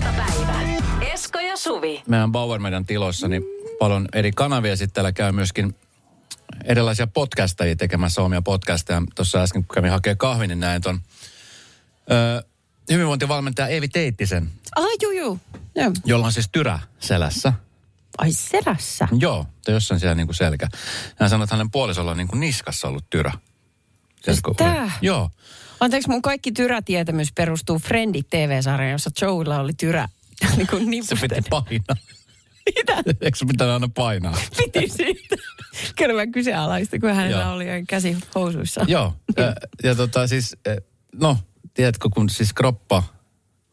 iltapäivä. Esko ja Suvi. meidän Bauer meidän tiloissa, niin paljon eri kanavia. Sitten täällä käy myöskin erilaisia podcastajia tekemässä omia podcasteja. Tuossa äsken, kun kävin hakemaan kahvin, niin näin ton ö, hyvinvointivalmentaja Eevi Teittisen, Ah, juu, juu. Joo. jolla on siis tyrä selässä. Ai selässä. Joo, tai jossain siellä niin kuin selkä. Hän sanoi, että hänen puolisolla on niin kuin niskassa ollut tyrä. Kun- tää? Joo. Anteeksi, mun kaikki tyrätietämys perustuu Friendit TV-sarjaan, jossa Joella oli tyrä. niin kuin Se piti painaa. Mitä? Eikö se pitää aina painaa? Piti siitä. Kyllä mä kyseenalaista, kun hänellä Joo. oli käsi housuissa. Joo, ja, ja tota siis, eh, no, tiedätkö, kun siis kroppa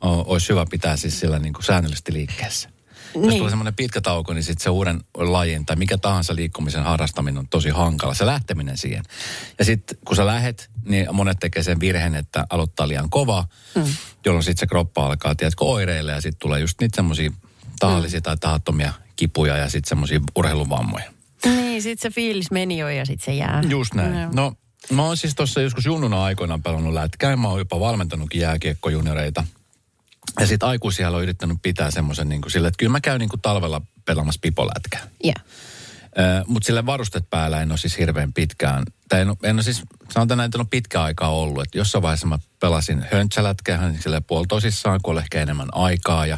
o, olisi hyvä pitää siis sillä niin kuin säännöllisesti liikkeessä. Jos Niin. tulee semmoinen pitkä tauko, niin sitten se uuden lajin tai mikä tahansa liikkumisen harrastaminen on tosi hankala. Se lähteminen siihen. Ja sitten kun sä lähet, niin monet tekee sen virheen, että aloittaa liian kova, mm. jolloin sitten se kroppa alkaa, tiedätkö, oireille ja sitten tulee just niitä semmoisia tahallisia mm. tai tahattomia kipuja ja sitten semmoisia urheiluvammoja. Niin, sit se fiilis meni jo ja sit se jää. Just näin. Joo. No, mä oon siis tuossa joskus junnuna aikoinaan pelannut lätkää. Mä oon jopa valmentanutkin jääkiekkojunioreita. Ja sitten aikuisia on yrittänyt pitää semmoisen niin sille, että kyllä mä käyn niin kuin talvella pelaamassa pipolätkää. Yeah. Mutta sille varustet päällä en ole siis hirveän pitkään, tai en, ole- en ole siis, sanotaan näin, että en ole pitkä aikaa ollut. Että jossain vaiheessa mä pelasin höntsälätkää sille puolitoisissaan, kun oli ehkä enemmän aikaa ja,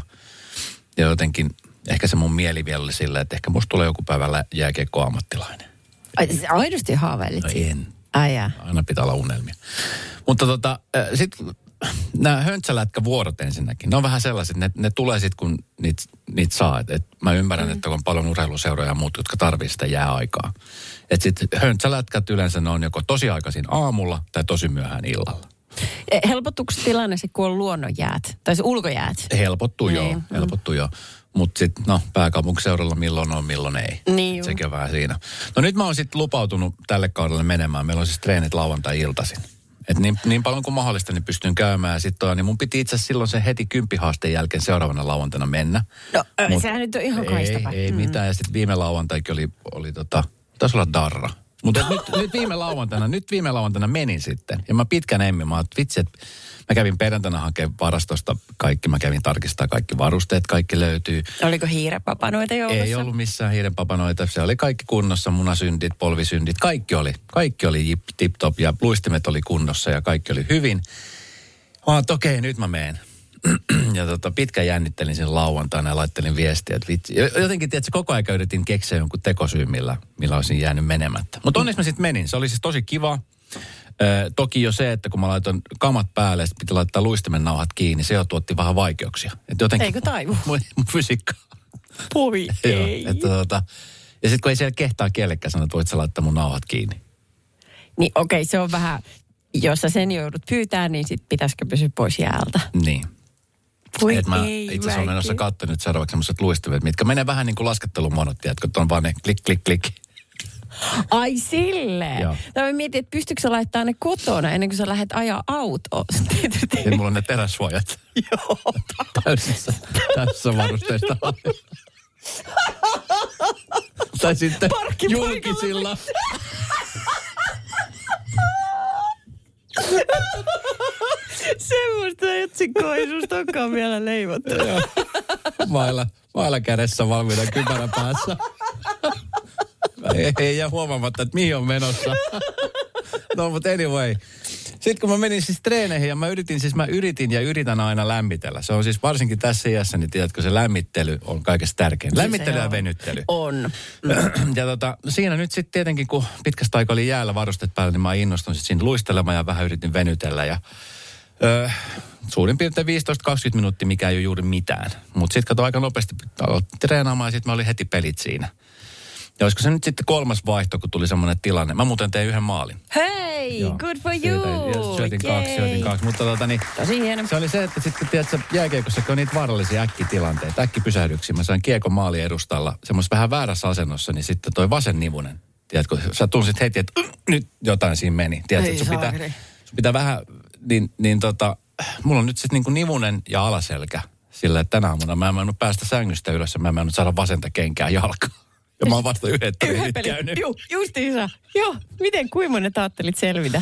ja jotenkin ehkä se mun mieli vielä oli silleen, että ehkä musta tulee joku päivällä jääkiekko ammattilainen. Ai, sä aidosti haaveilit No en. Ai. Aina pitää olla unelmia. Mutta tota, sitten nämä höntsälätkävuorot ensinnäkin, ne on vähän sellaiset, ne, ne tulee sitten kun niitä niit saa. Et, et mä ymmärrän, mm. että on paljon urheiluseuroja ja muut, jotka tarvii sitä jääaikaa. Että sitten höntsälätkät yleensä ne on joko tosi aikaisin aamulla tai tosi myöhään illalla. Eh, Helpottuuko se tilanne se, kun on luonnonjäät? Tai se ulkojäät? Helpottuu Niin, joo, mm. helpottuu joo. Mutta sitten, no, pääkaupunkiseudulla milloin on, milloin ei. Niin juu. Sekin on vähän siinä. No nyt mä oon sitten lupautunut tälle kaudelle menemään. Meillä on siis treenit lauantai-iltaisin. Et niin, niin paljon kuin mahdollista, niin pystyn käymään. Ja sitten niin mun piti itse asiassa silloin se heti kymppihaasteen jälkeen seuraavana lauantaina mennä. No, Mut sehän nyt on ihan ei, kaistapa. ei mitään. Ja sitten viime lauantaikin oli, oli tota, taisi olla darra. Mutta nyt, nyt, viime lauantaina, nyt viime lauantaina menin sitten. Ja mä pitkän emmin, mä ajattelin, vitsi, että mä kävin perjantaina hakemaan varastosta kaikki. Mä kävin tarkistaa kaikki varusteet, kaikki löytyy. Oliko hiirepapanoita joukossa? Ei ollut missään hiirenpapanoita. Se oli kaikki kunnossa, munasyndit, polvisyndit, kaikki oli. Kaikki oli jip, tip top ja luistimet oli kunnossa ja kaikki oli hyvin. Mä okei, nyt mä meen. ja tota, pitkään jännittelin sen lauantaina ja laittelin viestiä, että vitsi. Jotenkin, tiedätkö, koko ajan yritin keksiä jonkun tekosyyn, millä, millä olisin jäänyt menemättä. Mutta onneksi mä sitten menin. Se oli siis tosi kiva. Ö, toki jo se, että kun mä laitoin kamat päälle ja sit piti laittaa luistimen nauhat kiinni, se jo tuotti vähän vaikeuksia. Et jotenkin, Eikö taivu? Mun, mun fysiikka. Voi Joo, ei. että tota, ja sitten kun ei siellä kehtaa kellekään sanoa, että voit sä laittaa mun nauhat kiinni. Niin okei, se on vähän, jos sä sen joudut pyytää, niin sit pitäisikö pysyä pois jäältä. Niin. Voi Et mä ei, itse asiassa olen menossa katsoa nyt seuraavaksi semmoiset luistimet, mitkä menee vähän niin kuin laskettelumonot, tiedätkö, että on vaan ne klik, klik, klik. Ai silleen. Joo. Mä mietin, että pystytkö sä laittaa ne kotona ennen kuin sä lähdet ajaa autoon. Ja mulla on ne terässuojat. Joo. Täysissä, täysissä varusteista. tai sitten julkisilla. Semmoista etsikkoa ei susta olekaan vielä leivottu. Mailla, mailla kädessä valmiina kypärä päässä. Ei, ei jää huomaamatta, että mihin on menossa. no, mutta anyway. Sitten kun mä menin siis treeneihin ja mä yritin, siis mä yritin ja yritän aina lämmitellä. Se on siis varsinkin tässä iässä, niin tiedätkö, se lämmittely on kaikesta tärkein. Lämmittely ja on. venyttely. On. Ja tota, siinä nyt sitten tietenkin, kun pitkästä aikaa oli jäällä varustet päällä, niin mä innostun sitten siinä luistelemaan ja vähän yritin venytellä. Ja, öö, suurin piirtein 15-20 minuuttia, mikä ei ole juuri mitään. Mutta sitten kato aika nopeasti treenaamaan ja sitten mä olin heti pelit siinä. Ja olisiko se nyt sitten kolmas vaihto, kun tuli semmoinen tilanne. Mä muuten tein yhden maalin. Hei, Joo. good for Siitä- you. ja Syötin kaksi, Jei. syötin kaksi. Mutta tota, niin, Tosi hieno. se oli se, että sitten tiedätkö, jääkiekossa kun on niitä vaarallisia äkkitilanteita, äkkipysähdyksiä. Mä sain kiekon maali edustalla semmoisessa vähän väärässä asennossa, niin sitten toi vasen nivunen. Tiedätkö, sä tunsit heti, että "Mm, nyt jotain siinä meni. Tiedätkö, Ei että sun pitää, sun pitää vähän, niin, niin tota, mulla on nyt sitten niinku nivunen ja alaselkä. Sillä, että tänä aamuna mä en päästä sängystä ylös ja mä en saada vasenta kenkää jalkaan. Ja mä oon vasta Yhden treenit pelin. käynyt. Juu, justiinsa. Joo, miten kuimonen ajattelit selvitä?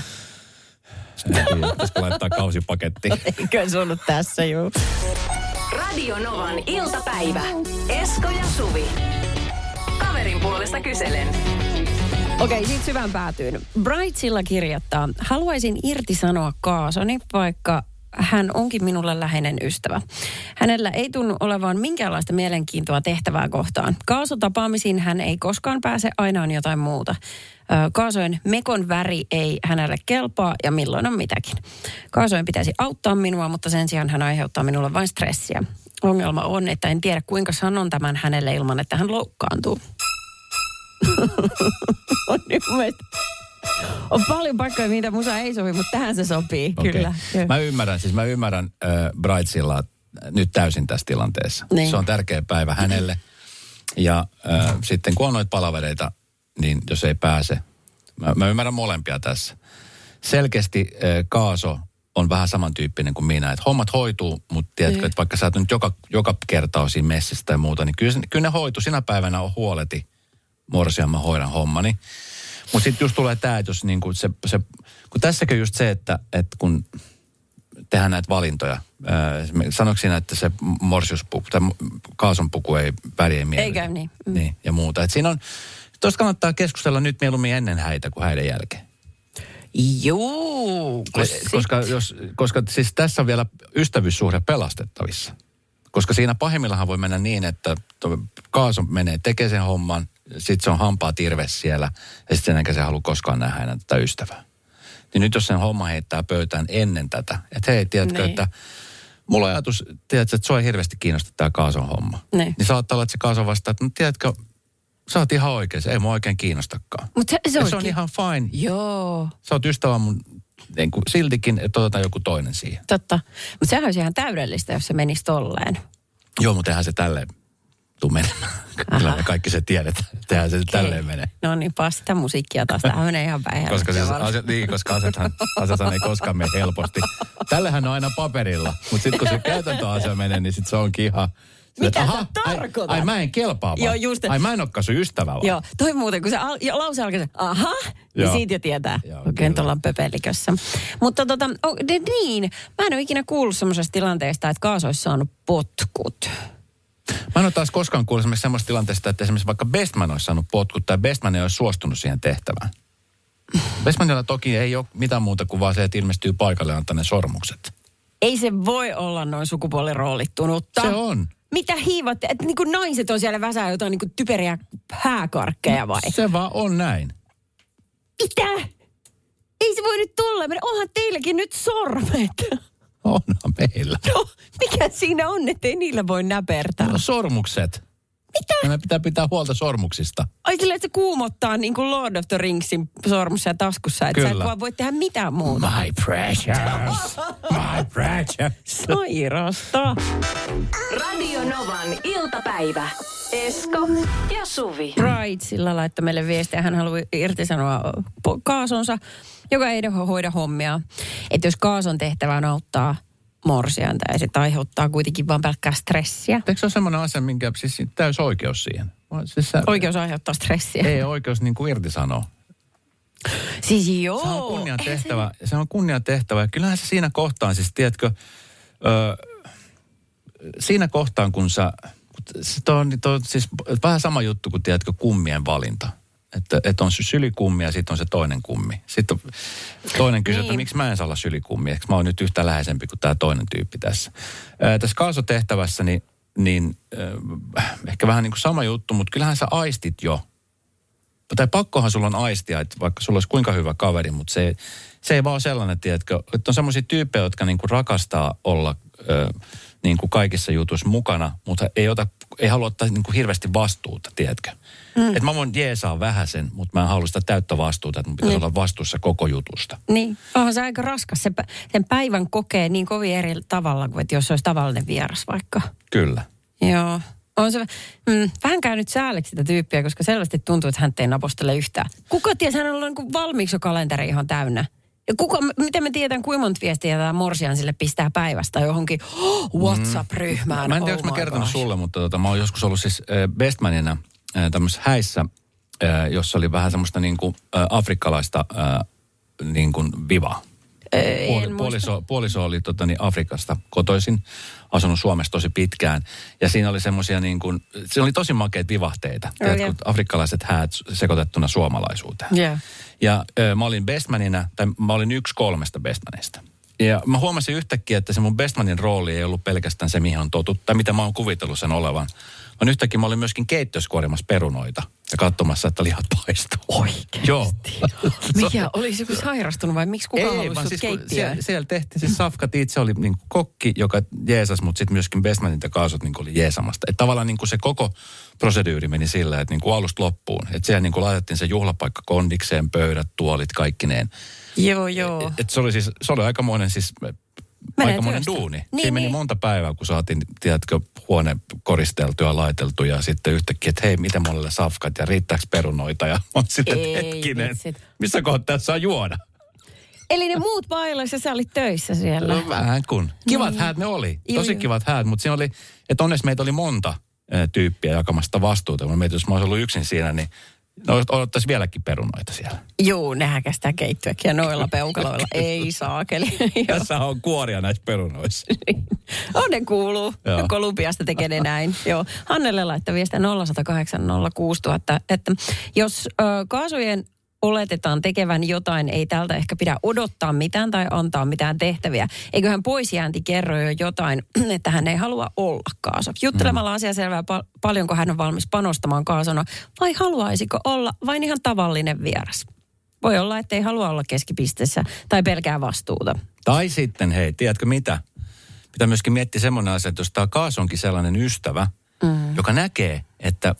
Pitäisikö laittaa kausipaketti? Eikö se ollut tässä, juu. Radio Novan iltapäivä. Esko ja Suvi. Kaverin puolesta kyselen. Okei, siitä syvään päätyyn. Brightsilla kirjoittaa, haluaisin irtisanoa Kaasoni, vaikka hän onkin minulle läheinen ystävä. Hänellä ei tunnu olevan minkäänlaista mielenkiintoa tehtävää kohtaan. Kaasutapaamisiin hän ei koskaan pääse, aina on jotain muuta. Kaasojen mekon väri ei hänelle kelpaa ja milloin on mitäkin. Kaasojen pitäisi auttaa minua, mutta sen sijaan hän aiheuttaa minulle vain stressiä. Ongelma on, että en tiedä kuinka sanon tämän hänelle ilman, että hän loukkaantuu. on niin on paljon paikkoja, mitä musa ei sovi, mutta tähän se sopii, Okei. kyllä. Mä ymmärrän, siis mä ymmärrän äh, Brightsilla nyt täysin tässä tilanteessa. Niin. Se on tärkeä päivä hänelle. Ja äh, sitten kun on noita palavereita, niin jos ei pääse, mä, mä ymmärrän molempia tässä. Selkeästi äh, Kaaso on vähän samantyyppinen kuin minä, että hommat hoituu, mutta tiedätkö, Niin. että vaikka sä et nyt joka, joka kerta on siinä messissä tai muuta, niin kyllä, kyllä ne hoituu. Sinä päivänä on huoleti, morsia, mä hoidan hommani. Mutta sitten just tulee tämä, että jos niinku se, se, kun tässäkin just se, että, että kun tehdään näitä valintoja. Sanoiko siinä, että se morsiuspuku tai kaasunpuku ei väri ei miellytä? Ei käy niin. Mm. Niin, ja muuta. Et siinä on, tuosta kannattaa keskustella nyt mieluummin ennen häitä kuin häiden jälkeen. Juu, kun Koska, koska, jos, koska siis tässä on vielä ystävyyssuhde pelastettavissa. Koska siinä pahimmillaan voi mennä niin, että kaasu menee tekee sen homman, sitten se on hampaa tirves siellä, ja sitten jälkeen se haluaa koskaan nähdä enää tätä ystävää. Niin nyt jos sen homma heittää pöytään ennen tätä, että hei, tiedätkö, Niin. että mulla on ajatus, tiedätkö, että sua ei hirveästi kiinnosta tämä kaason homma. Niin. Niin saattaa olla, että se kaaso vastaa, että no, tiedätkö, sä oot ihan oikein, se ei mua oikein kiinnostakaan. Mutta se, se, Ja se on ihan fine. Joo, Sä oot ystävä mun niin kuin, siltikin, että otetaan joku toinen siihen. totta. Mutta sehän olisi ihan täydellistä, jos se menisi tolleen. Joo, mutta eihän se tälleen tuu menemään. Kyllä me kaikki se tiedetään. Tehän se tälleen menee. No niin, pas sitä musiikkia taas. Tämähän menee ihan päin. Koska, siis aset, niin, koska asethan, asethan ei koskaan mene helposti. Tällähän on aina paperilla, mutta sitten kun se käytäntöasia menee, niin sitten se onkin ihan... Mitä että, sä aha, ai, tarkoitat? ai, mä en kelpaa vaan. Joo, just- Ai mä en olekaan sun ystävä vaan. Joo, toi muuten, kun se al- jo, lause alkaa se, aha, niin Joo. siitä jo tietää. Joo, Oikein tuolla pöpelikössä. Mutta tota, oh, de, niin, mä en ole ikinä kuullut semmoisesta tilanteesta, että Kaaso olisi saanut potkut. Mä en ole taas koskaan kuullut esimerkiksi semmoista tilanteesta, että esimerkiksi vaikka Bestman olisi saanut potkut tai Bestman ei olisi suostunut siihen tehtävään. Bestmanilla toki ei ole mitään muuta kuin vaan se, että ilmestyy paikalle ja antaa ne sormukset. Ei se voi olla noin sukupuoliroolittunutta. Se on. Mitä hiivat? Että niin kuin naiset on siellä väsää jotain niin kuin typeriä hääkarkkeja vai? Se vaan on näin. Mitä? Ei se voi nyt tulla. Onhan teilläkin nyt sormet. Onhan meillä. No, mikä siinä on, ettei niillä voi näpertää? No sormukset. Mitä? Ja me pitää pitää huolta sormuksista. Ai sillä, että se kuumottaa niin kuin Lord of the Ringsin sormussa ja taskussa, että sä et Kyllä. vaan voi tehdä mitään muuta. My precious. My precious. Sairasta. Radio Novan iltapäivä. Esko ja Suvi. Pride sillä laittoi meille viestiä. Hän haluaa irtisanoa kaasonsa, joka ei hoida hommia. Että jos kaason tehtävä on auttaa morsianta ja se aiheuttaa kuitenkin vaan pelkkää stressiä. Eikö se ole semmoinen asia, minkä siis täys oikeus siihen? Siis sä, Oikeus aiheuttaa stressiä. Ei oikeus niin kuin irtisanoa. Siis joo. Se on kunnia tehtävä. Se on kunnia tehtävä. Ja kyllähän se siinä kohtaan, siis tiedätkö, ö, siinä kohtaan kun sä, se on, to, on siis vähän sama juttu kuin tiedätkö kummien valinta. Että, että on sy- sylikummi ja sitten on se toinen kummi. Sitten toinen kysyy, että Niin. miksi mä en saa olla sylikummi. Eikö mä oon nyt yhtä läheisempi kuin tämä toinen tyyppi tässä. Ää, tässä kaasotehtävässä niin, niin äh, ehkä vähän niin kuin sama juttu, mutta kyllähän sä aistit jo. Tai pakkohan sulla on aistia, että vaikka sulla olisi kuinka hyvä kaveri, mutta se, se ei vaan ole sellainen, tiedätkö, että on semmoisia tyyppejä, jotka niinku rakastaa olla ö, niin kuin kaikissa jutuissa mukana, mutta ei, ota, ei halua ottaa niin kuin hirveästi vastuuta, tiedätkö? Mm. Että mä voin jeesaa vähäsen, mutta mä en halua sitä täyttä vastuuta, että mun pitäisi Niin. olla vastuussa koko jutusta. Niin, onhan se aika raskas. Se, sen päivän kokee niin kovin eri tavalla kuin että jos se olisi tavallinen vieras vaikka. Kyllä. Joo. On se mm, vähän käynyt sääliksi sitä tyyppiä, koska selvästi tuntuu, että hän ei napostele yhtään. Kuka ties, hän on niin kuin valmiiksi jo kalenteri ihan täynnä. Ja kuka, miten me tiedetään, kuinka monta viestiä tämä Morsian sille pistää päivästä johonkin oh, WhatsApp-ryhmään. Mä en tiedä, oh mä kertonut gosh. sulle, mutta tota, mä oon joskus ollut siis äh, bestmanina äh, tämmöisessä häissä, äh, jossa oli vähän semmoista niin kuin, äh, afrikkalaista äh, niin kuin vivaa. Ei, Puoli, puoliso, puoliso oli tota, niin Afrikasta kotoisin, asunut Suomessa tosi pitkään. Ja siinä oli semmoisia niin kuin, siinä oli tosi makeita vivahteita. Oh, Oh, joo. afrikkalaiset häät sekoitettuna suomalaisuuteen. Joo. Ja ö, mä olin bestmanina, tai mä olin yksi kolmesta bestmanista. Ja mä huomasin yhtäkkiä, että se mun bestmanin rooli ei ollut pelkästään se, mihin on totuttu, tai mitä mä oon kuvitellut sen olevan. Vaan yhtäkkiä mä olin myöskin keittiössä kuorimassa perunoita ja katsomassa, että lihat paistuu. Oikeesti? Joo. Mikä, olisi joku sairastunut vai miksi kuka halusi vaan sut siis keittiöön? siellä, siellä tehtiin siis safkat itse oli niin kokki, joka jeesas, mutta sitten myöskin bestmanit ja kaasut niin oli jeesamasta. Että tavallaan niin se koko prosedyyri meni sillä, että niin kuin alusta loppuun. Että siellä niin kuin laitettiin se juhlapaikka kondikseen, pöydät, tuolit, kaikkineen. Joo, joo. Et se oli siis, se oli aikamoinen siis, aikamoinen työstä. duuni. Niin, Siinä meni niin. monta päivää, kun saatiin, tiedätkö, huone koristeltu ja laiteltu ja sitten yhtäkkiä, että hei, miten monelle safkat ja riittääkö perunoita ja on sitten Ei hetkinen. vitsit. Missä kohtaa tässä saa juoda? Eli ne muut bailoissa ja sä olit töissä siellä. No vähän kun. Kivat Niin. häät ne oli. Joo, Tosi joo. kivat häät, mutta siinä oli, että onneksi meitä oli monta tyyppiä jakamasta vastuuta. Mä mietin, jos mä olisin ollut yksin siinä, niin no, odottaisi vieläkin perunoita siellä. Joo, nehän kestää keittyäkin ja noilla peukaloilla. Ei saakeli. Tässä on kuoria näissä perunoissa. On ne kuuluu. Joo. Kolumbiasta tekee ne näin. Joo. Hannelle laittaa viestiä 0108 06000, että jos ö, kaasujen oletetaan tekevän jotain, ei tältä ehkä pidä odottaa mitään tai antaa mitään tehtäviä. Eiköhän poisjäänti kerro jo jotain, että hän ei halua olla kaaso. Juttelemalla asia selvää pal- paljonko hän on valmis panostamaan kaasona vai haluaisiko olla vain ihan tavallinen vieras. Voi olla, että ei halua olla keskipisteessä tai pelkää vastuuta. Tai sitten, hei, tiedätkö mitä? Pitää myöskin miettiä semmoinen asia, että jos tämä Kaas onkin sellainen ystävä, mm. joka näkee, että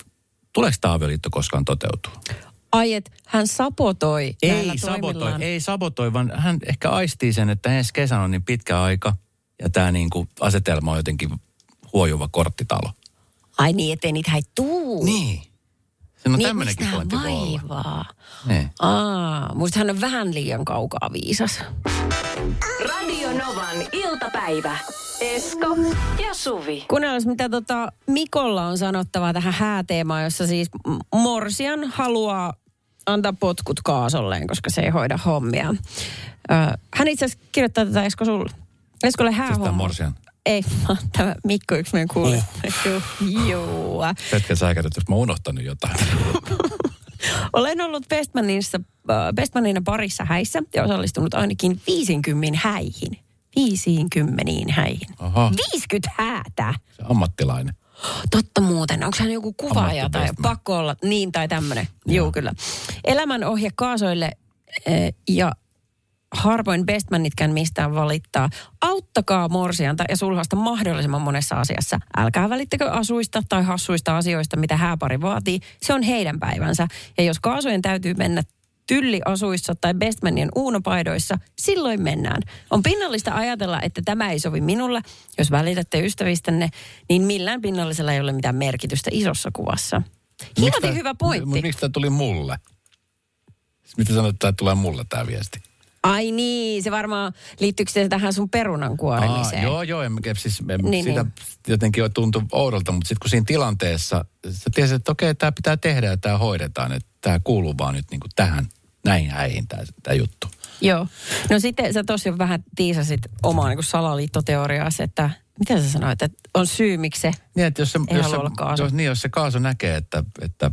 tuleeko tämä avioliitto koskaan toteutuu. Ai, että hän sabotoi Ei sabotoi, ei sabotoi, vaan hän ehkä aistii sen, että ensi kesänä on niin pitkä aika ja tämä niinku asetelma on jotenkin huojuva korttitalo. Ai niin, ettei niitä häi tuu. Niin. Siinä on niin tämmöinenkin pointti voi olla. vaivaa? Niin. Aa, musta hän on vähän liian kaukaa viisas. Radio Novan iltapäivä. Esko ja Suvi. Kuunnellaan, mitä tota Mikolla on sanottavaa tähän hääteemaan, jossa siis Morsian haluaa antaa potkut Kaasolleen, koska se ei hoida hommia. Ö, hän itse asiassa kirjoittaa tätä Esko sulle. Eskolle Siis häähomma. tämä Morsian. Ei, tämä Mikko yksi meidän kuuli. Uh. Joo. Hetken säikäytyt, jos mä oon unohtanut jotain. Olen ollut Bestmanissa, Bestmanina parissa häissä ja osallistunut ainakin 50 häihin. 50 häihin. Aha. 50 häätä. Se ammattilainen. Totta muuten. Onko hän joku kuvaaja tai pakko olla? Niin tai tämmöinen. Joo, kyllä. Elämän ohje kaasoille eh, ja harvoin bestmanitkään mistään valittaa. Auttakaa morsianta ja sulhasta mahdollisimman monessa asiassa. Älkää välittäkö asuista tai hassuista asioista, mitä hääpari vaatii. Se on heidän päivänsä. Ja jos kaasujen täytyy mennä tylliasuissa tai bestmanien uunopaidoissa, silloin mennään. On pinnallista ajatella, että tämä ei sovi minulle. Jos välitätte ystävistänne, niin millään pinnallisella ei ole mitään merkitystä isossa kuvassa. Hieman hyvä pointti. Mutta miksi tämä tuli mulle? Mitä sanoit, että tämä tulee mulle tämä viesti? Ai niin, se varmaan liittyykö se tähän sun perunan kuorimiseen? joo, joo, en, siis, en, niin, sitä niin. jotenkin jo tuntui oudolta, mutta sitten kun siinä tilanteessa, sä tiesit, että okei, tämä pitää tehdä ja tämä hoidetaan, että tämä kuuluu vaan nyt niin kuin tähän, näihin häihin tämä juttu. Joo. No sitten sä tosiaan vähän tiisasit omaa niin salaliittoteoriaasi, että mitä sä sanoit, että on syy, miksi se... Niin, että jos se, Ei jos se, kaasu. jos, niin, jos se kaasu näkee, että, että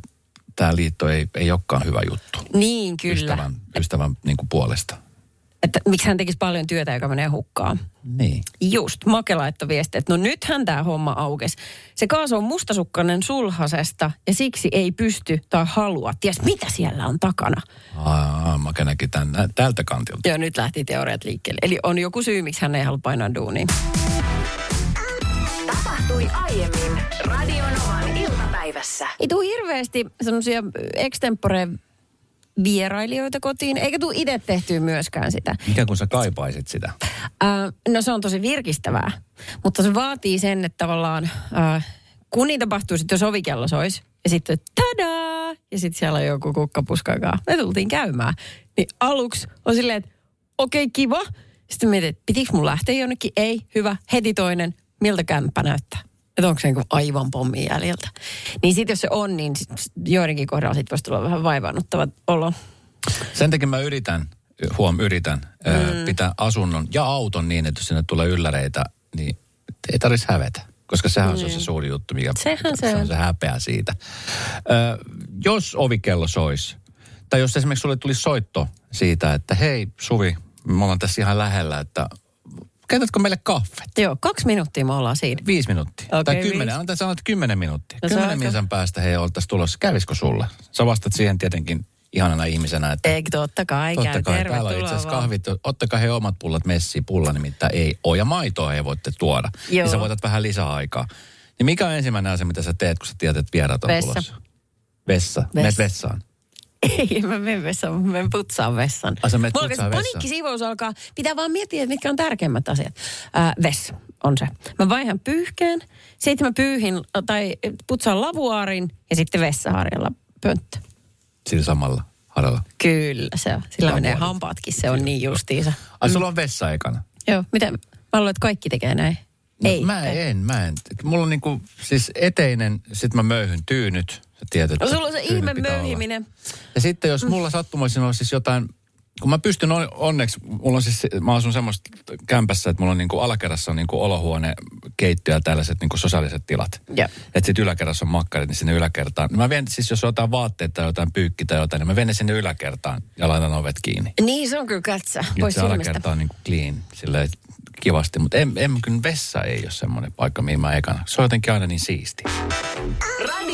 tämä liitto ei, ei olekaan hyvä juttu Niin, kyllä. ystävän, ystävän niin kuin puolesta. Että miksi hän tekisi paljon työtä, joka menee hukkaan. Niin. Just, Make laittoi viesti, että no nythän tämä homma aukesi. Se kaasu on mustasukkainen sulhasesta ja siksi ei pysty tai halua. Ties mitä siellä on takana. Aa, mä näkin tämän tältä kantilta. Ja nyt lähti teoriat liikkeelle. Eli on joku syy, miksi hän ei halua painaa duunia. tapahtui aiemmin Radionovan iltapäivässä. Ei tule hirveästi semmoisia extempore vierailijoita kotiin, eikä tule itse tehtyä myöskään sitä. Mikä kun sä kaipaisit sitä? Äh, no se on tosi virkistävää, mutta se vaatii sen, että tavallaan äh, kun niin tapahtuu sitten, jos ovikello sois, ja sitten tadaa, ja sitten siellä on joku kukkapuskakaan. Me tultiin käymään. Niin aluksi on silleen, että okei, okay, kiva. Sitten mietin, että pitikö mun lähteä jonnekin? Ei, hyvä. Heti toinen. Miltä kämppä näyttää? Että onko se niin aivan pommin jäljiltä. Niin sitten jos se on, niin sit joidenkin kohdalla sit voisi tulla vähän vaivaannuttava olo. Sen takia mä yritän, huom, yritän mm. pitää asunnon ja auton niin, että jos sinne tulee ylläreitä, niin ei tarvitsisi hävetä. Koska sehän mm. on se suuri juttu, mikä Sehän se se on. se häpeä siitä. Ö, jos ovikello sois, tai jos esimerkiksi sulle tuli soitto siitä, että hei Suvi, me ollaan tässä ihan lähellä, että käytätkö meille kahvet? Joo, kaksi minuuttia me ollaan siinä. Viisi minuuttia. Okei, tai viisi. kymmenen, antaa sanoa, että kymmenen minuuttia. No kymmenen minuutin päästä he oltaisiin tulossa. Kävisikö sulle? Sä vastat siihen tietenkin ihanana ihmisenä, että Eikö totta kai, totta käy kai täällä on itse asiassa kahvit. Ottakaa he omat pullot messiin. Pulla nimittäin ei ole. Ja maitoa he voitte tuoda. Joo. Ja sä voitat vähän lisää aikaa. Niin mikä on ensimmäinen asia, mitä sä teet, kun sä tiedät, että vieraat on Vessa. tulossa? Vessa. Vessa. Menet vessaan. Ei, mä menen vessaan, mä menen putsaan vessan. Ai, sä menet putsaan paniikkisiivous alkaa. Pitää vaan miettiä, että mitkä on tärkeimmät asiat. Äh, vessa on se. Mä vaihan pyyhkeen, sitten mä pyyhin tai putsaan lavuaarin ja sitten vessaharjalla pönttö. Sillä samalla haralla. Kyllä se on. Sillä menee Lavuaarit. hampaatkin, se on niin justiinsa. Ai sulla on vessa ekana? Joo, mitä? Mä luulen, että kaikki tekee näin. No, Ei. Mä en, mä en. Mulla on niinku, siis eteinen, sit mä möyhyn tyynyt. Että No, sulla on se ihme pitää olla. möyhiminen. Ja sitten jos mulla sattumoisin olla siis jotain, kun mä pystyn on- onneksi, mulla on siis, mä asun semmoista kämpässä, että mulla on niinku alakerrassa on niinku olohuone, keittiö ja tällaiset niinku sosiaaliset tilat. Joo. Että sitten yläkerrassa on makkarit, niin sinne yläkertaan. Mä vien siis, jos on jotain vaatteita tai jotain pyykki tai jotain, niin mä vien ne sinne yläkertaan ja laitan ovet kiinni. Niin, se on kyllä kätsä. Nyt Pois se alakerta on niinku clean, silleen kivasti. Mutta en, en kyllä vessa ei ole semmoinen paikka, mihin mä ekana. Se on jotenkin aina niin siisti. Radio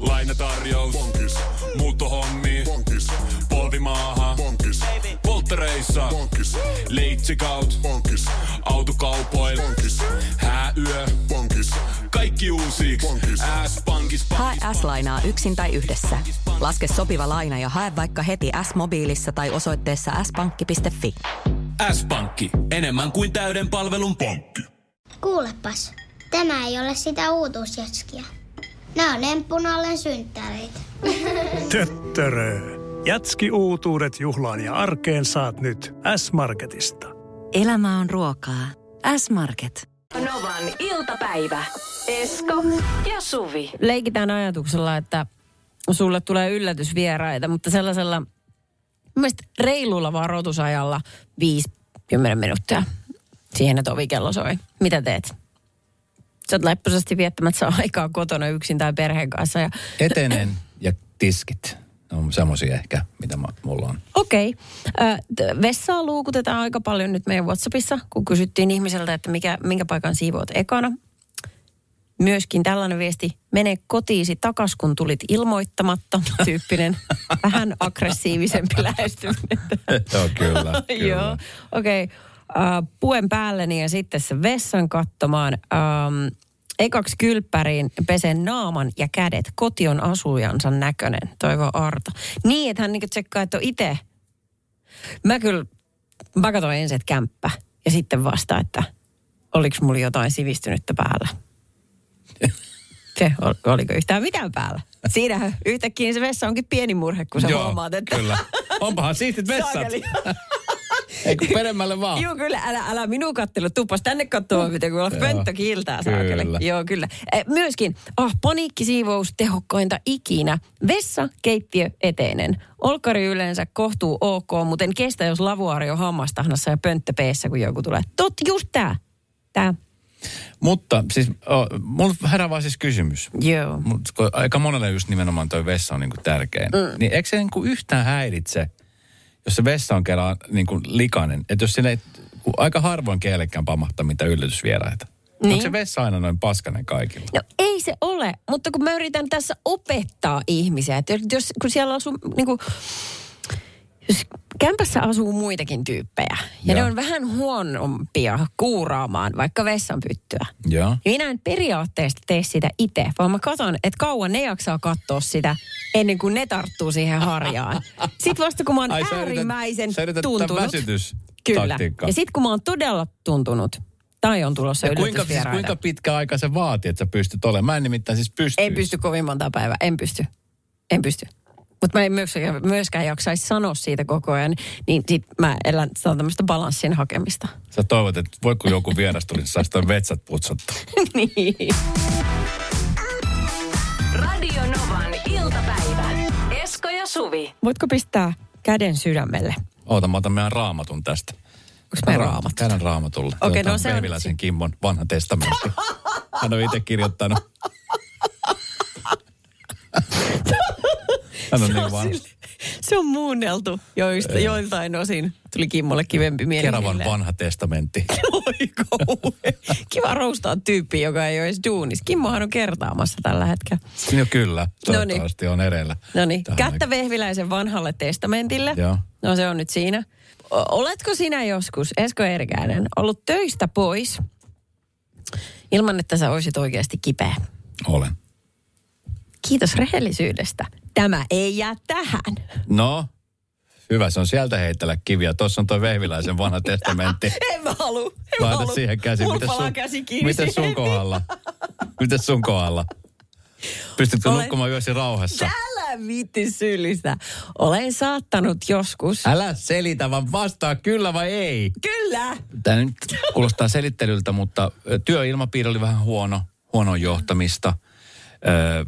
Lainatarjous. Bonkis. Muuttohommi. Bonkis. Polvimaaha. Bonkis. Polttereissa. Bonkis. Leitsikaut. Bonkis. Autokaupoil. Bonkis. Hääyö. Bonkis. Kaikki uusi. Bonkis. S-pankis. Hae S-lainaa yksin tai yhdessä. Laske sopiva laina ja hae vaikka heti S-mobiilissa tai osoitteessa s-pankki.fi. S-pankki. Enemmän kuin täyden palvelun pankki. Kuulepas, tämä ei ole sitä uutuusjatskia. Nämä on emppunallen synttäreitä. Töttörö. Jatski uutuudet juhlaan ja arkeen saat nyt S-Marketista. Elämä on ruokaa. S-Market. Novan iltapäivä. Esko ja Suvi. leikitään ajatuksella, että sulle tulee yllätysvieraita, mutta sellaisella mielestä reilulla varoitusajalla 50 minuuttia siihen, että ovikello soi. Mitä teet? Sä oot lepposasti viettämättä aikaa kotona yksin tai perheen kanssa. Ja... Etenen ja tiskit. Ne on semmoisia ehkä, mitä mulla on. Okei. Okay. Vessaa luukutetaan aika paljon nyt meidän WhatsAppissa, kun kysyttiin ihmiseltä, että mikä, minkä paikan siivoat ekana. Myöskin tällainen viesti, mene kotiisi takas, kun tulit ilmoittamatta, tyyppinen vähän aggressiivisempi lähestyminen. Joo, kyllä. kyllä. Joo, okei. Okay. Uh, puen päälleni ja sitten se vessan katsomaan. Um, ekaksi kylppäriin pesen naaman ja kädet. Koti on asujansa näköinen, toivo Arto. Niin, että hän niinku tsekkaa, että on itse. Mä kyllä, mä katsoin ensin, että kämppä. Ja sitten vasta, että oliko mulla jotain sivistynyttä päällä. Se, ol- oliko yhtään mitään päällä? Siinähän yhtäkkiä se vessa onkin pieni murhe, kun sä Joo, huomaat, että... kyllä. Onpahan siistit vessat. Ei kun peremmälle vaan. Joo, kyllä, älä, älä minun kattelu. Tuupas tänne katsomaan, miten kun pönttö kiiltää saakeli. kyllä. Joo, kyllä. Eh, myöskin, ah, paniikkisiivous tehokkainta ikinä. Vessa, keittiö, eteinen. Olkari yleensä kohtuu ok, mutta en kestä, jos lavuaari on hammastahnassa ja pönttö peessä, kun joku tulee. Tot, just tää. Tää. Mutta siis, oh, mulla herää vaan siis kysymys. Joo. Mut, aika monelle just nimenomaan toi vessa on niinku tärkein. Mm. Niin eikö se niinku yhtään häiritse, jos se vessa on kerran niinku likainen? Että jos kun aika harvoin kellekään pamahtaa mitä yllätysvieraita. Niin. Onko se vessa aina noin paskanen kaikilla? No ei se ole, mutta kun mä yritän tässä opettaa ihmisiä, että jos, kun siellä asuu, niin kuin, jos kämpässä asuu muitakin tyyppejä, ja Joo. ne on vähän huonompia kuuraamaan vaikka vessanpyttyä. Joo. Ja minä en periaatteessa tee sitä itse, vaan mä katson, että kauan ne jaksaa katsoa sitä ennen kuin ne tarttuu siihen harjaan. Sitten vasta kun mä oon Ai, äärimmäisen sä yrität tätä tuntunut. Kyllä. Ja sitten kun mä oon todella tuntunut, tai on tulossa Ja kuinka, siis kuinka pitkä aika se vaatii, että sä pystyt olemaan? Mä en nimittäin siis pysty. En pysty kovin monta päivää, en pysty. En pysty. Mutta mä en myöskään, myöskään jaksaisi sanoa siitä koko ajan, niin sit mä elän, se on tämmöistä balanssin hakemista. Sä toivot, että voi kun joku vieras tulisi, niin saisi toi vetsät putsattua. niin. Radio Novan iltapäivä. Esko ja Suvi. Voitko pistää käden sydämelle? Oota, mä otan meidän raamatun tästä. Onko meidän raamattu? Käydän raamatulle. Okei, Tämä no se on- Kimmon vanha testamentti. Hän on itse kirjoittanut. Hän on niin vanha. Se on muunneltu joista, joiltain osin. Tuli Kimmolle kivempi mieli. Keravan vanha testamentti. Oi. Kiva roustaa tyyppi, joka ei ole edes duunis. Kimmohan on kertaamassa tällä hetkellä. No kyllä, toivottavasti on ereillä. No niin, kättä Vehviläisen vanhalle testamentille. Joo. No se on nyt siinä. Oletko sinä joskus, Esko Erkäinen, ollut töistä pois ilman, että sä olisit oikeasti kipeä? Olen. Kiitos rehellisyydestä. Tämä ei jää tähän. No, hyvä, se on sieltä heitellä kiviä. Tuossa on toi Vehviläisen vanha testamentti. En mä halua. En mä Laita halua. siihen käsi. Mites palaa sun, käsi kiinni mites sun kohdalla? Mites sun kohdalla? Pystytkö Olen- nukkumaan yösi rauhassa? Älä viitti syyllistä. Olen saattanut joskus. Älä selitä, vaan vastaa kyllä vai ei. Kyllä. Tämä nyt kuulostaa selittelyltä, mutta työilmapiiri oli vähän huono, huono johtamista. Ö,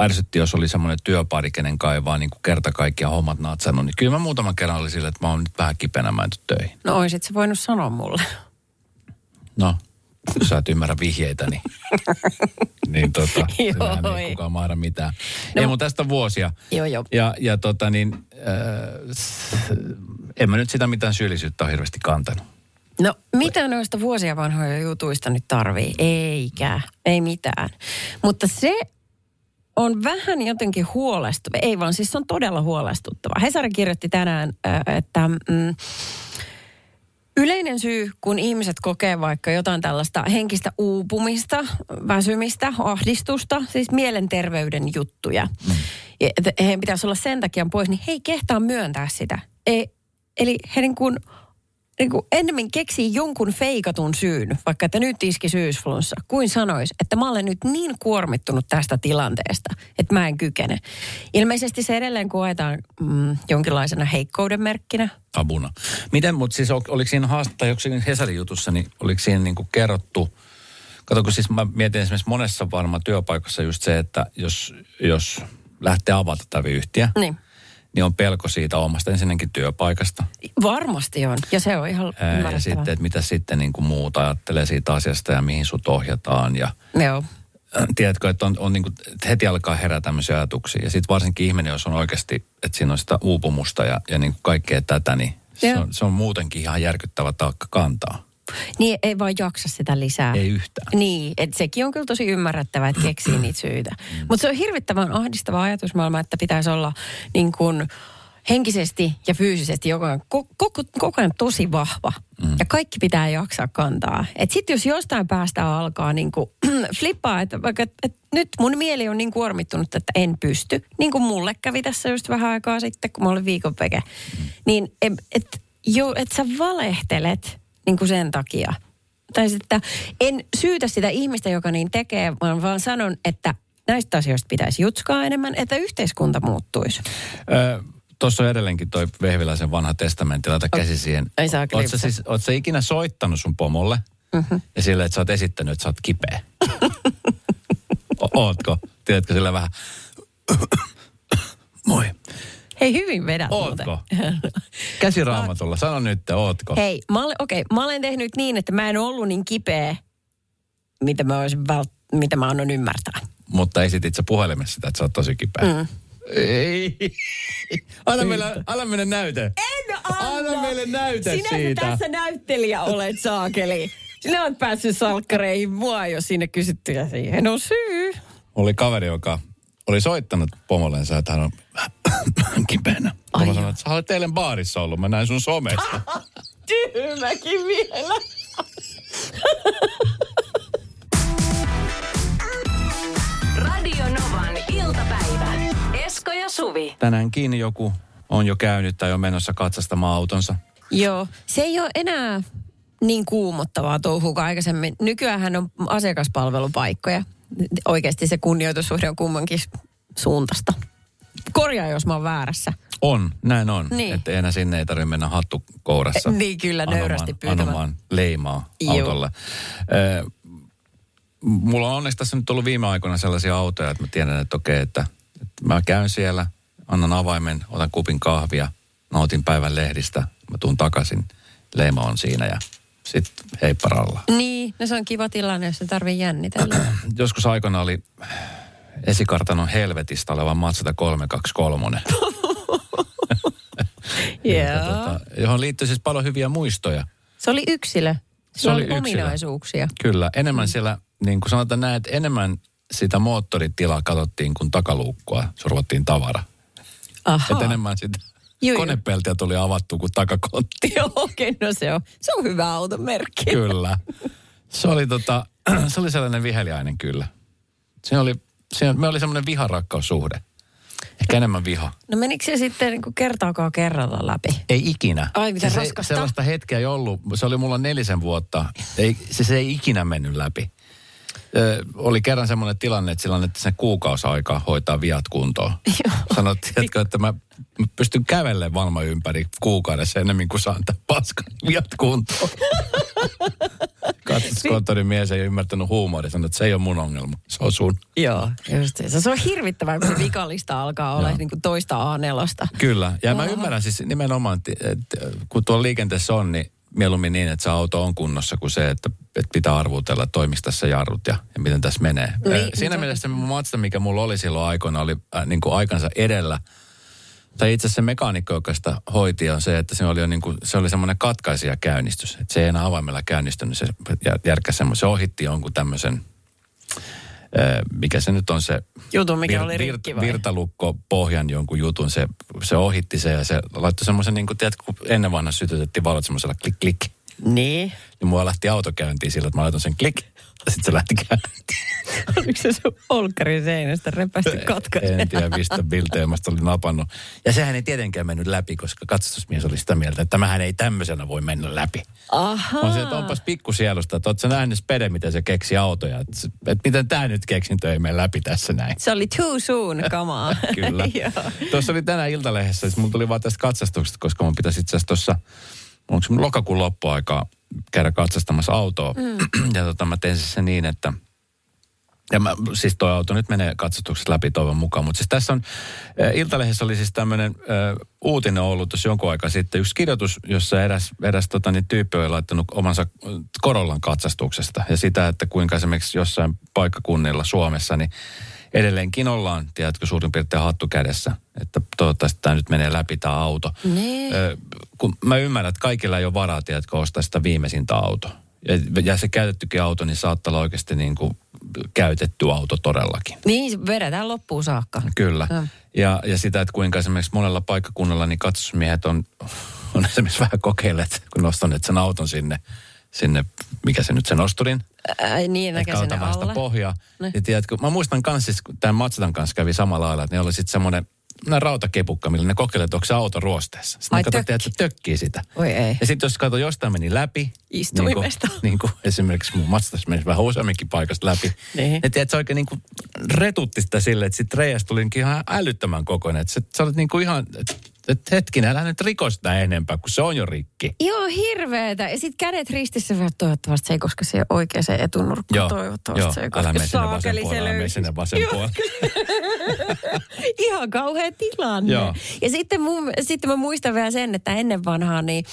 ärsytti, jos oli semmoinen työpari, kenen kaivaa niin kuin kerta kaikkiaan hommat natsannut. Niin kyllä mä muutaman kerran oli sillä, että mä oon nyt vähän kipeänä, mä en töihin. No oisit sä voinut sanoa mulle. No, sä et ymmärrä vihjeitä, niin, niin tota, Joo, ei. kukaan mahda mitään. No. Ei mun tästä vuosia. Joo, joo. Ja, ja tota niin, äh, en mä nyt sitä mitään syyllisyyttä ole hirveästi kantanut. No, mitä noista vuosia vanhoja jutuista nyt tarvii? Eikä, ei mitään. Mutta se on vähän jotenkin huolestuttava. Ei vaan, siis se on todella huolestuttava. Hesari kirjoitti tänään, että mm, yleinen syy, kun ihmiset kokee vaikka jotain tällaista henkistä uupumista, väsymistä, ahdistusta, siis mielenterveyden juttuja, mm. heidän pitäisi olla sen takia pois, niin he ei kehtaa myöntää sitä. E, eli he niin kuin, niin kuin ennemmin keksii jonkun feikatun syyn, vaikka että nyt iski syysflunssa, kuin sanois, että mä olen nyt niin kuormittunut tästä tilanteesta, että mä en kykene. Ilmeisesti se edelleen koetaan mm, jonkinlaisena heikkouden merkkinä. Abuna. Miten, mutta siis ol- oliko siinä haastattelu, onko siinä Hesarin jutussa, niin oliko siinä niin kuin kerrottu, kato kun siis mä mietin esimerkiksi monessa varmaan työpaikassa just se, että jos, jos lähtee avata tätä yhtiö, Niin. Niin on pelko siitä omasta ensinnäkin työpaikasta. Varmasti on, ja se on ihan Ää, ja sitten, että mitä sitten niin kuin muut ajattelee siitä asiasta ja mihin sut ohjataan. Ja Joo. äh, tiedätkö, että on, on niin kuin, että heti alkaa herää tämmöisiä ajatuksia. Ja sitten varsinkin ihminen, jos on oikeasti, että siinä on sitä uupumusta ja, ja niin kuin kaikkea tätä, niin se on, se on muutenkin ihan järkyttävä taakka kantaa. Niin ei vaan jaksa sitä lisää. Ei yhtään. Niin, että sekin on kyllä tosi ymmärrettävää, että keksii niitä syitä. Mm. Mutta se on hirvittävän ahdistava ajatusmaailma, että pitäisi olla niin kuin henkisesti ja fyysisesti koko ajan, koko, koko, ajan tosi vahva. Mm. Ja kaikki pitää jaksaa kantaa. Että sitten jos jostain päästä alkaa niin kuin flippaa, että vaikka et, et nyt mun mieli on niin kuormittunut, että en pysty. Niin kuin mulle kävi tässä just vähän aikaa sitten, kun mä olin viikon veke. Mm. Niin et, et, jo, et sä valehtelet niin kuin sen takia. Tai sitten en syytä sitä ihmistä, joka niin tekee, vaan vaan sanon, että näistä asioista pitäisi jutskaa enemmän, että yhteiskunta muuttuisi. Öö, Tuossa on edelleenkin toi Vehviläisen vanha testamentti, laita käsi siihen. Ei saa Oletko siis, oot sä ikinä soittanut sun pomolle Mm-hmm. ja sille, että sä oot esittänyt, että sä oot kipeä? O- Ootko? Tiedätkö sillä vähän? Moi. Hei, hyvin vedät Ootko? Käsiraamatulla, sano nyt, ootko? Hei, mä olen, okei, mä olen tehnyt niin, että mä en ollut niin kipeä mitä mä, olisin vält- mitä mä annan ymmärtää. Mutta esitit sä puhelimessa sitä, että sä oot tosi kipeä. Mm. Ei. Anna meille, anna meille näyte. En anna. Anna meille näyte Sinä siitä. tässä näyttelijä olet, saakeli. Sinä olet päässyt salkkareihin. Mua ei ole siinä kysytty ja siihen on syy. Oli kaveri, joka oli soittanut pomollensa, että hän on kipeänä. Pomo sanoi, että sä olet eilen baarissa ollut, mä näin sun somesta. Tyhmäkin vielä. Radio Novan iltapäivä. Esko ja Suvi. Tänäänkin joku on jo käynyt tai on menossa katsastamaan autonsa. Joo, se ei ole enää niin kuumottavaa touhua kuin aikaisemmin. Nykyään on asiakaspalvelupaikkoja. Oikeasti se kunnioitussuhde on kummankin suuntasta. Korjaa, jos mä oon väärässä. On, näin on. Niin. Että enää sinne ei tarvitse mennä hattu kourassa. Niin, kyllä, nöyrästi anomaan, pyytämään. anomaan leimaa Joo. autolle. Ö, mulla on onneksi tässä nyt ollut viime aikoina sellaisia autoja, että mä tiedän, että okei, että, että mä käyn siellä, annan avaimen, otan kupin kahvia, nautin päivän lehdistä, mä tuun takaisin, leima on siinä ja sitten heipparalla. Niin, no se on kiva tilanne, jos se tarvii jännitellä. Joskus aikana oli esikartanon helvetistä oleva Mazda 323. Joo. tota, johon liittyy siis paljon hyviä muistoja. Se oli yksilö. Se Se oli oli yksilö. ominaisuuksia. Kyllä, enemmän siellä, niin kuin sanotaan näin, että enemmän sitä moottoritilaa katsottiin, kun takaluukkua survottiin tavara. Aha. Että enemmän sitä joo. konepeltiä tuli avattu kuin takakontti. Joo, okei, no se on, se on hyvä automerkki. Kyllä. Se oli, tota, se oli sellainen viheliäinen kyllä. Se oli, se, me oli semmoinen viharakkaussuhde. Ehkä enemmän viha. No menikö se sitten niin kertaakaan kerralla läpi? Ei ikinä. Ai, mitä se, raskasta. Sellaista hetkeä ei ollut. Se oli mulla nelisen vuotta. Ei, se, se ei ikinä mennyt läpi. Ö, oli kerran semmoinen tilanne, että sillä annettiin sen kuukausiaikaa hoitaa viat kuntoon. Sanottiin, että, että mä, mä pystyn kävelemään valma ympäri kuukaudessa enemmän kuin saan tämän paskan viat kuntoon. Katsoskonttorin mies ei ymmärtänyt huumoria. Sanoi, että se ei ole mun ongelma. Se on sun. Joo, just se. Se on hirvittävää, kun vikallista alkaa olla niin kuin toista A4. Kyllä. Ja mä ymmärrän siis nimenomaan, että kun tuolla liikenteessä on, niin mieluummin niin, että se auto on kunnossa kuin se, että, että pitää arvutella, että toimisi tässä jarrut ja, ja miten tässä menee. Niin, Niin, Siinä se- mielessä se Mazda, mikä mulla oli silloin aikoina, oli äh, niin kuin aikansa edellä. Tai itse asiassa se mekaanikko, joka sitä hoiti, on se, että se oli, jo niin kuin, se oli semmoinen katkaisija käynnistys. Että se ei enää avaimella käynnistynyt, se jär- järkkäsi semmoisen, se ohitti jonkun tämmöisen, äh, mikä se nyt on se Jutun, mikä oli rikki vai? virtalukko pohjan jonkun jutun, se, se ohitti se ja se laittoi semmoisen, niin kuin tiedätkö, kun ennen vanha sytytettiin valot semmoisella klik klik. Niin. Niin mua lähti auto käyntiin sillä, että mä laitan sen klik sitten se lähti käyntiin. Oliko se sun olkkarin seinästä repästi katkaisen? En tiedä, mistä Bilteemasta oli napannut. Ja sehän ei tietenkään mennyt läpi, koska katsastusmies oli sitä mieltä, että tämähän ei tämmöisenä voi mennä läpi. Ahaa. On se, että onpas pikkusielusta, että oot sä nähnyt Spede, miten se keksi autoja. Että, että miten tämä nyt keksintö ei mene läpi tässä näin. Se oli too soon, kamaa. Kyllä. Tuossa oli tänään Iltalehdessä, siis mulla tuli vaan tästä katsastuksesta, koska mun pitäisi itse asiassa tuossa, onko se mun lokakuun loppuaikaa käydä katsastamassa autoa. Mm. ja tota, mä tein siis se niin, että ja mä, siis toi auto nyt menee katsastuksessa läpi toivon mukaan. Mutta siis tässä on, äh, Iltalehdessä oli siis tämmöinen äh, uutinen ollut tuossa jonkun aikaa sitten. Yksi kirjoitus, jossa eräs, eräs tota, niin, tyyppi oli laittanut omansa äh, Korollan katsastuksesta. Ja sitä, että kuinka esimerkiksi jossain paikkakunnilla Suomessa, niin edelleenkin ollaan, tiedätkö, suurin piirtein hattu kädessä. Että toivottavasti tämä nyt menee läpi tämä auto. Ö, kun mä ymmärrän, että kaikilla ei ole varaa, tiedätkö, ostaa sitä viimeisintä autoa. Ja, ja se käytettykin auto, niin saattaa olla oikeasti niin kuin käytetty auto todellakin. Niin, vedetään loppuun saakka. Kyllä. Joo. Ja, ja sitä, että kuinka esimerkiksi monella paikkakunnalla niin katsosmiehet on, on esimerkiksi vähän kokeilleet, kun nostaneet sen auton sinne, sinne mikä se nyt se nosturin, Ää, niin, näkö sinne vasta alle. pohjaa. Ne. Ja tiedätkö, mä muistan kans, siis, kun tämän Matsatan kanssa kävi samalla lailla, että ne oli sitten semmoinen semmoinen rautakepukka, millä ne kokeilevat, että onko se auto ruosteessa. Sitten Ai, ne tökki. että se tökkii sitä. Oi ei. Ja sitten jos kato, jostain meni läpi. Istuimesta. Niin kuin, niin kuin esimerkiksi mun Matsatassa meni vähän useamminkin paikasta läpi. Niin. Ja tiedät, se oikein niin kuin retutti sitä silleen, että sitten reiästä tuli niin ihan älyttömän kokoinen. Että sä, sä olet niin kuin ihan, että et hetkinen, älä nyt riko sitä enempää, kun se on jo rikki. Joo, hirveetä. Ja sitten kädet ristissä vielä toivottavasti se ei koske siihen oikeaan etunurkkaan. Toivottavasti joo, se ei koske. älä mene sinne vasen se puolelle, älä sinne vasen Joo, puolelle. Ihan kauhea tilanne. Joo. Ja sitten, mun, sitten mä muistan vielä sen, että ennen vanhaa niin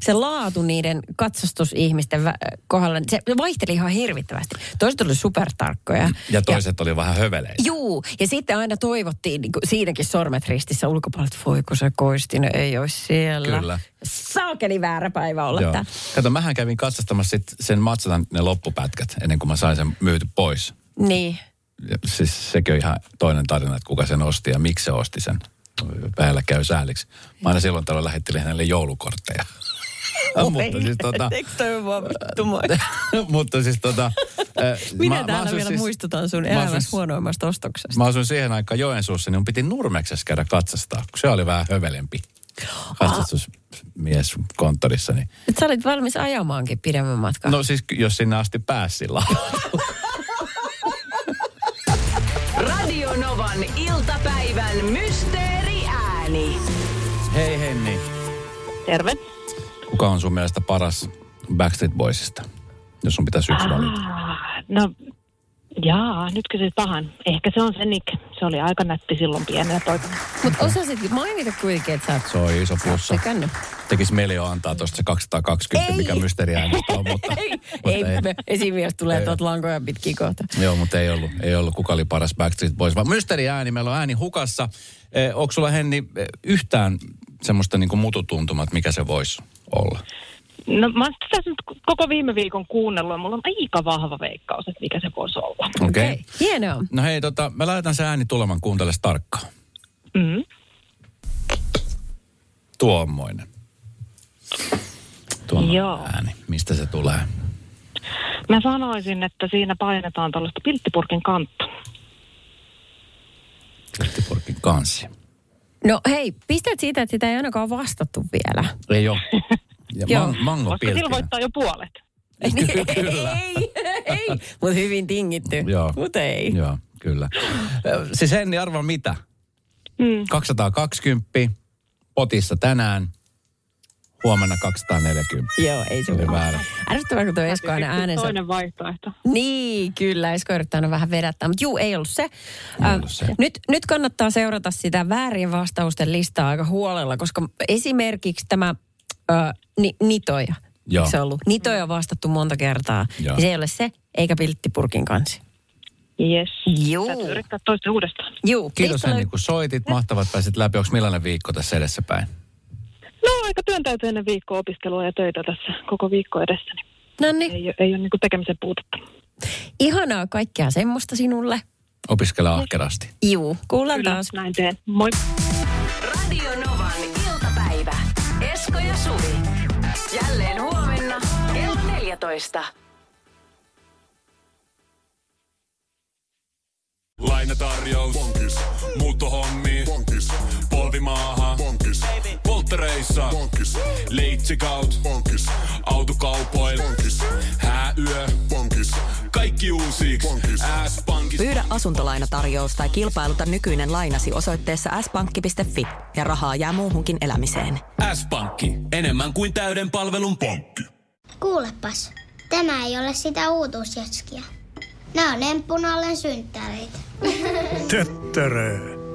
se laatu niiden katsastusihmisten vä- kohdalla, se vaihteli ihan hirvittävästi. Toiset oli supertarkkoja. Ja toiset oli vähän höveleitä. Juu, ja sitten aina toivottiin niin kuin siinäkin sormet ristissä ulkopuolella, että voi kun se koistinen ei olisi siellä. Kyllä. Saakeli väärä päivä olla Joo. Kato, mähän kävin katsastamassa sit sen matsatan ne loppupätkät ennen kuin mä sain sen myyty pois. Niin. Ja siis sekin on ihan toinen tarina, että kuka sen osti ja miksi se osti sen. Vähällä käy sääliksi. Mä aina silloin tällöin lähettelin hänelle joulukortteja. Mutta siis tota, Eikö toi vaan mutta siis tota... Minä mä- mä täällä asuin vielä siis- muistutan sun mä elämässä huonoimmasta ostoksesta. Mä asuin siihen aikaan Joensuussa, niin mun piti Nurmeksessa käydä katsastaa, kun se oli vähän hövelempi katsastusmies konttorissa. Niin. Et sä olit valmis ajamaankin pidemmän matkan. No siis jos sinne asti pääsi sillä Radio Novan iltapäivän mysteeriääni. Hei Henni, Terve. Kuka on sun mielestä paras Backstreet Boysista, jos sun pitäisi yksi valita? Ah, no, jaa, nyt kysyt pahan. Ehkä se on se Nick. Se oli aika nätti silloin pienenä poikana. Mutta osasit mainita kuitenkin, että sä oot Se on iso plussa. sekannut. Tekis Melio antaa tuosta se 220, Ei. mikä mysteeriäänestä on, mutta, Ei, mutta ei, me- esimies tulee Ei. tuot lankoja pitkin kohta. Joo, mutta ei ollut, ei ollut kuka oli paras Backstreet Boys, vaan mysteeriääni, meillä on ääni hukassa. Eh, onko sulla Henni eh, yhtään semmoista niin mututuntumaa, että mikä se voisi olla? No mä oon tässä nyt koko viime viikon kuunnellut ja mulla on aika vahva veikkaus, että mikä se voisi olla. Okei. Okay. Hienoa. No hei, tota, mä laitan se ääni tulemaan, kuuntele tarkkaan. Mm. Tuommoinen. Tuommoinen Joo. ääni. Mistä se tulee? Mä sanoisin, että siinä painetaan tällaista pilttipurkin kantta. Pilttipurkin kansi. No hei, pistät siitä, että sitä ei ainakaan vastattu vielä. Ei ole. Ja Joo. man, mango Koska voittaa jo puolet. Kyllä. Ei, ei, mutta hyvin tingitty. Joo. Mutta ei. Joo, kyllä. Siis Henni, arva mitä? Mm. 220 potissa tänään, huomenna 240. Joo, ei se ole. väärä. Ärsyttävää, kun tuo Esko aina äänensä... Toinen vaihtoehto. Niin, kyllä. Esko yrittää aina vähän vedättää, mutta juu, ei ollut se. Ä, ollut se. Nyt, nyt kannattaa seurata sitä väärien vastausten listaa aika huolella, koska esimerkiksi tämä ö, ni, nitoja, Joo. se ollut? Nitoja on vastattu monta kertaa. Joo. Ja se ei ole se, eikä pilttipurkin kansi. Yes. Juu. Täytyy yrittää toista uudestaan. Juu, Kiitos Henni, kun soitit. Mahtavat pääsit läpi. Onko millainen viikko tässä edessäpäin? No aika työntäyteinen viikko opiskelua ja töitä tässä koko viikko edessäni. No niin, Ei, ei ole niin tekemisen puutetta. ihanaa kaikkea semmoista sinulle. Opiskele ahkerasti. Juu, kuullaan Kyllä, taas. näin teen. Moi. Radio Novan iltapäivä. Esko ja Suvi. Jälleen huomenna kello 14. Lainatarjous. Bonkis. Muuttohommi. Bonkis. Polvimaaha. Bonkis. Polttereissa. Bonkis. Leitsikaut. Bonkis. Autokaupoil. Bonkis. Hääyö. Bonkis. Kaikki uusi. S-pankki. Pyydä asuntolainatarjous tai kilpailuta nykyinen lainasi osoitteessa s-pankki.fi ja rahaa jää muuhunkin elämiseen. S-pankki. Enemmän kuin täyden palvelun pankki. Kuulepas, tämä ei ole sitä uutuusjatskia. Nämä on emppunallen synttäreitä. Töttörö.